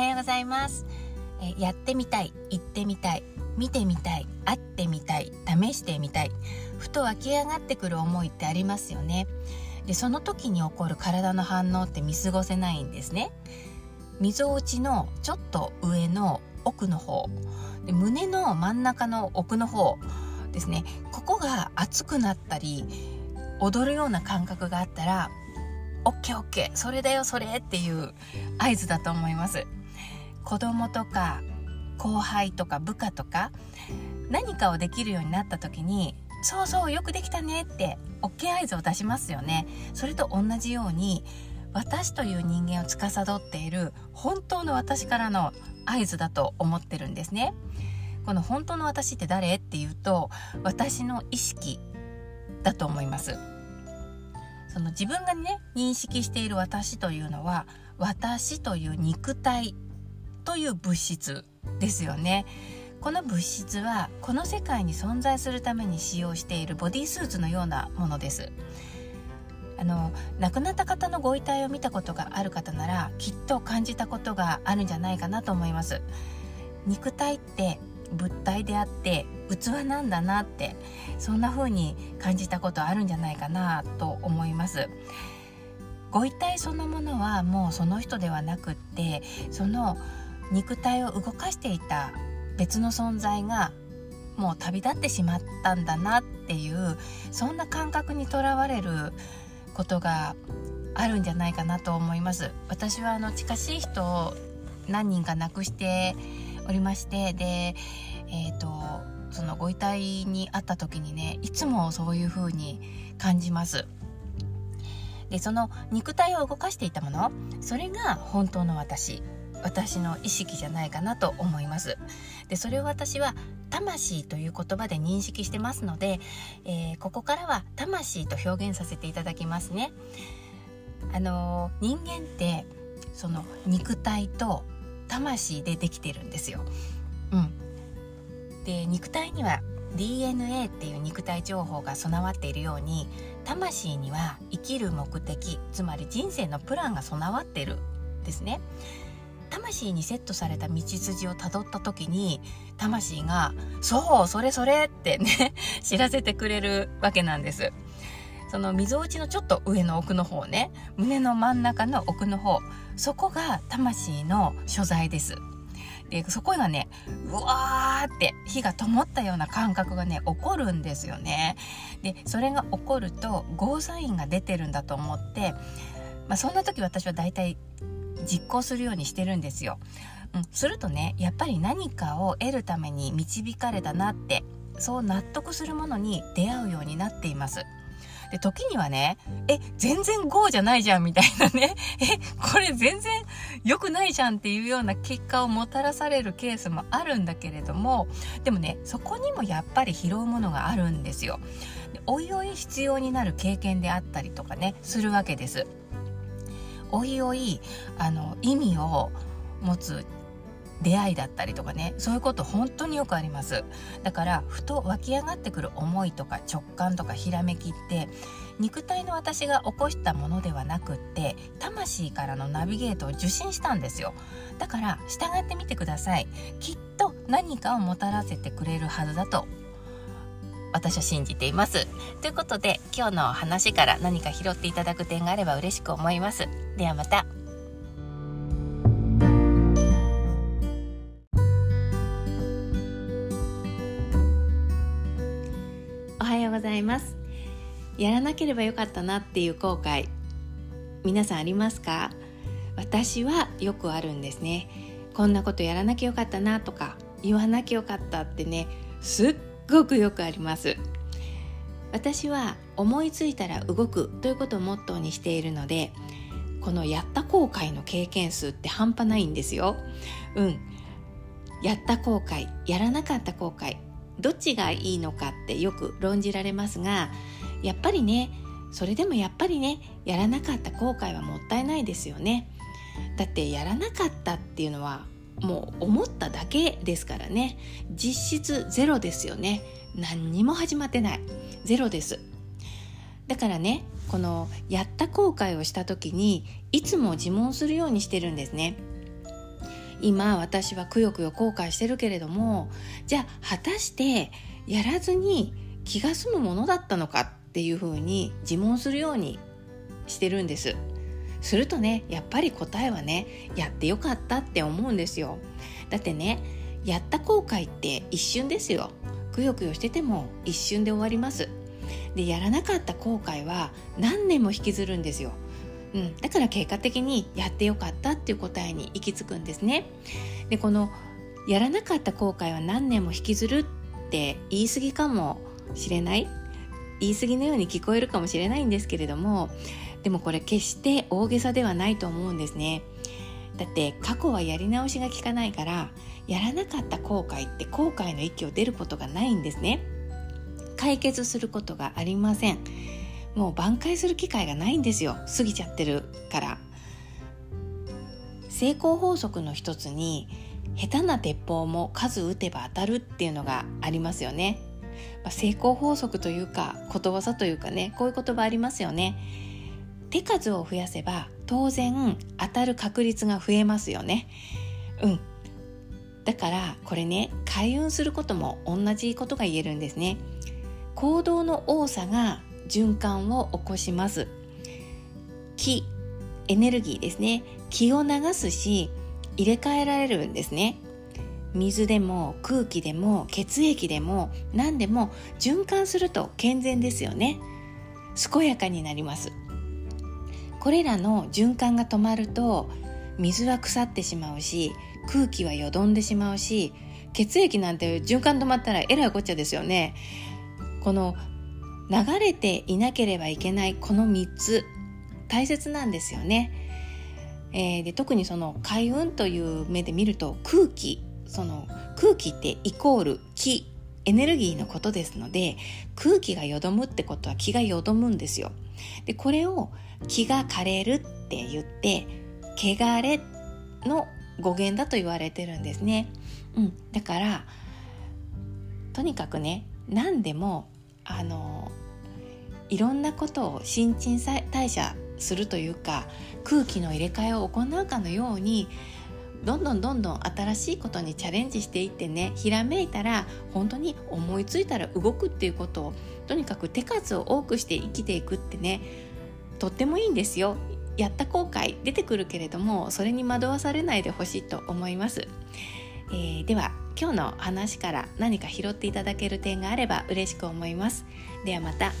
はようございます。えやってみたい行ってみたい見てみたい会ってみたい試してみたいふと湧き上がってくる思いってありますよね。でその時に起こる体の反応って見過ごせないんですね。みぞおちのちょっと上の奥の方。で胸の真ん中の奥の方。ですね。ここが熱くなったり踊るような感覚があったら OKOK それだよそれっていう合図だと思います。子供とか後輩とか部下とか何かをできるようになった時にそうそうよくできたねって OK 合図を出しますよね。それと同じように私という人間を司っている本当の私からの合図だと思ってるんですね。この本当の私って誰っていうと私の意識だと思います。その自分がね認識している私というのは私という肉体という物質ですよね。この物質はこの世界に存在するために使用しているボディースーツのようなものです。あの亡くなった方のご遺体を見たことがある方ならきっと感じたことがあるんじゃないかなと思います。肉体って物体であって器なんだなってそんな風に感じたことあるんじゃないかなと思います。ご遺体そのものはもうその人ではなくってその肉体を動かしていた別の存在がもう旅立ってしまったんだなっていうそんな感覚にとらわれることがあるんじゃないかなと思います。私はあの近しい人を何人か亡くしておりましてでえっ、ー、とそのご遺体に会った時にねいつもそういう風に感じます。でその肉体を動かしていたものそれが本当の私。私の意識じゃないかなと思います。でそれを私は魂という言葉で認識してますので、えー、ここからは魂と表現させていただきますね。あのー、人間ってその肉体と魂でできてるんですよ。うん。で肉体には DNA っていう肉体情報が備わっているように魂には生きる目的つまり人生のプランが備わってるですね。魂にセットされた道筋をたどった時に魂が「そうそれそれ!」ってね 知らせてくれるわけなんです。その溝落ちのちょっと上の奥の方ね胸の真ん中の奥の方そこが魂の所在です。でそこがねうわーって火が灯ったような感覚がね起こるんですよね。でそれが起こるとゴーサインが出てるんだと思って、まあ、そんな時私は大体実行するようにしてるんですよ。うん、するとねやっぱり何かを得るために導かれたなってそう納得するものに出会うようになっています。で、時にはね、え、全然 GO じゃないじゃんみたいなね、え、これ全然良くないじゃんっていうような結果をもたらされるケースもあるんだけれども、でもね、そこにもやっぱり拾うものがあるんですよ。おいおい必要になる経験であったりとかね、するわけです。おいおいあの意味を持つ出会いだったりとかねそういうこと本当によくあります。だからふと湧き上がってくる思いとか直感とかひらめきって肉体の私が起こしたものではなくって魂からのナビゲートを受信したんですよ。だから従ってみてください。きっと何かをもたらせてくれるはずだと私は信じています。ということで今日の話から何か拾っていただく点があれば嬉しく思います。ではまた。おはようございます。やらなければよかったなっていう後悔皆さんありますか？私はよくあるんですねこんなことやらなきゃよかったなとか言わなきゃよかったってねすっごくよくあります。私は思いついたら動くということをモットーにしているのでこのやった後悔の経験数って半端ないんですよ。うん。やった後悔やらなかった後悔どっちがいいのかってよく論じられますがやっぱりねそれでもやっぱりねやらなかった後悔はもったいないですよね。だってやらなかったっていうのはもう思っただけですからね。実質ゼロですよね。何にも始まってない。ゼロです。だからねこのやった後悔をした時にいつも自問するようにしてるんですね。今私はくよくよ後悔してるけれどもじゃあ果たしてやらずに気が済むものだったのかっていうふうに自問するようにしてるんです。するとねやっぱり答えはねやってよかったって思うんですよ。だってねやった後悔って一瞬ですよ。くよくよしてても一瞬で終わります。でやらなかった後悔は何年も引きずるんですよ。うん、だから結果的にやってよかったっていう答えに行き着くんですね。でこのやらなかった後悔は何年も引きずるって言い過ぎかもしれない。言い過ぎのように聞こえるかもしれないんですけれどもでもこれ決して大げさではないと思うんですね。だって過去はやり直しが効かないからやらなかった後悔って後悔の域を出ることがないんですね。解決することがありません。もう挽回する機会がないんですよ過ぎちゃってるから成功法則の一つに下手な鉄砲も数撃てば当たるっていうのがありますよね、まあ、成功法則というかことわざというかねこういう言葉ありますよね手数を増やせば当然当たる確率が増えますよね。うん。だからこれね開運することも同じことが言えるんですね。行動の多さが循環を起こします。気エネルギーですね。気を流すし入れ替えられるんですね。水でも空気でも血液でも何でも循環すると健全ですよね。健やかになります。これらの循環が止まると水は腐ってしまうし空気はよどんでしまうし血液なんて循環止まったらえらいこっちゃですよねこの流れていなければいけないこの3つ大切なんですよね。えー、で特にその開運という目で見ると空気その空気ってイコール気エネルギーのことですので空気がよどむってことは気がよどむんですよ。でこれを気が枯れるって言って汚れの語源だと言われてるんですね。うん、だからとにかくね何でもあのいろんなことを新陳代謝するというか空気の入れ替えを行うかのようにどんどんどんどん新しいことにチャレンジしていってねひらめいたら本当に思いついたら動くっていうことをとにかく手数を多くして生きていくってねとってもいいんですよ。やった後悔出てくるけれどもそれに惑わされないでほしいと思います。えー、では今日の話から何か拾っていただける点があれば嬉しく思います。ではまた。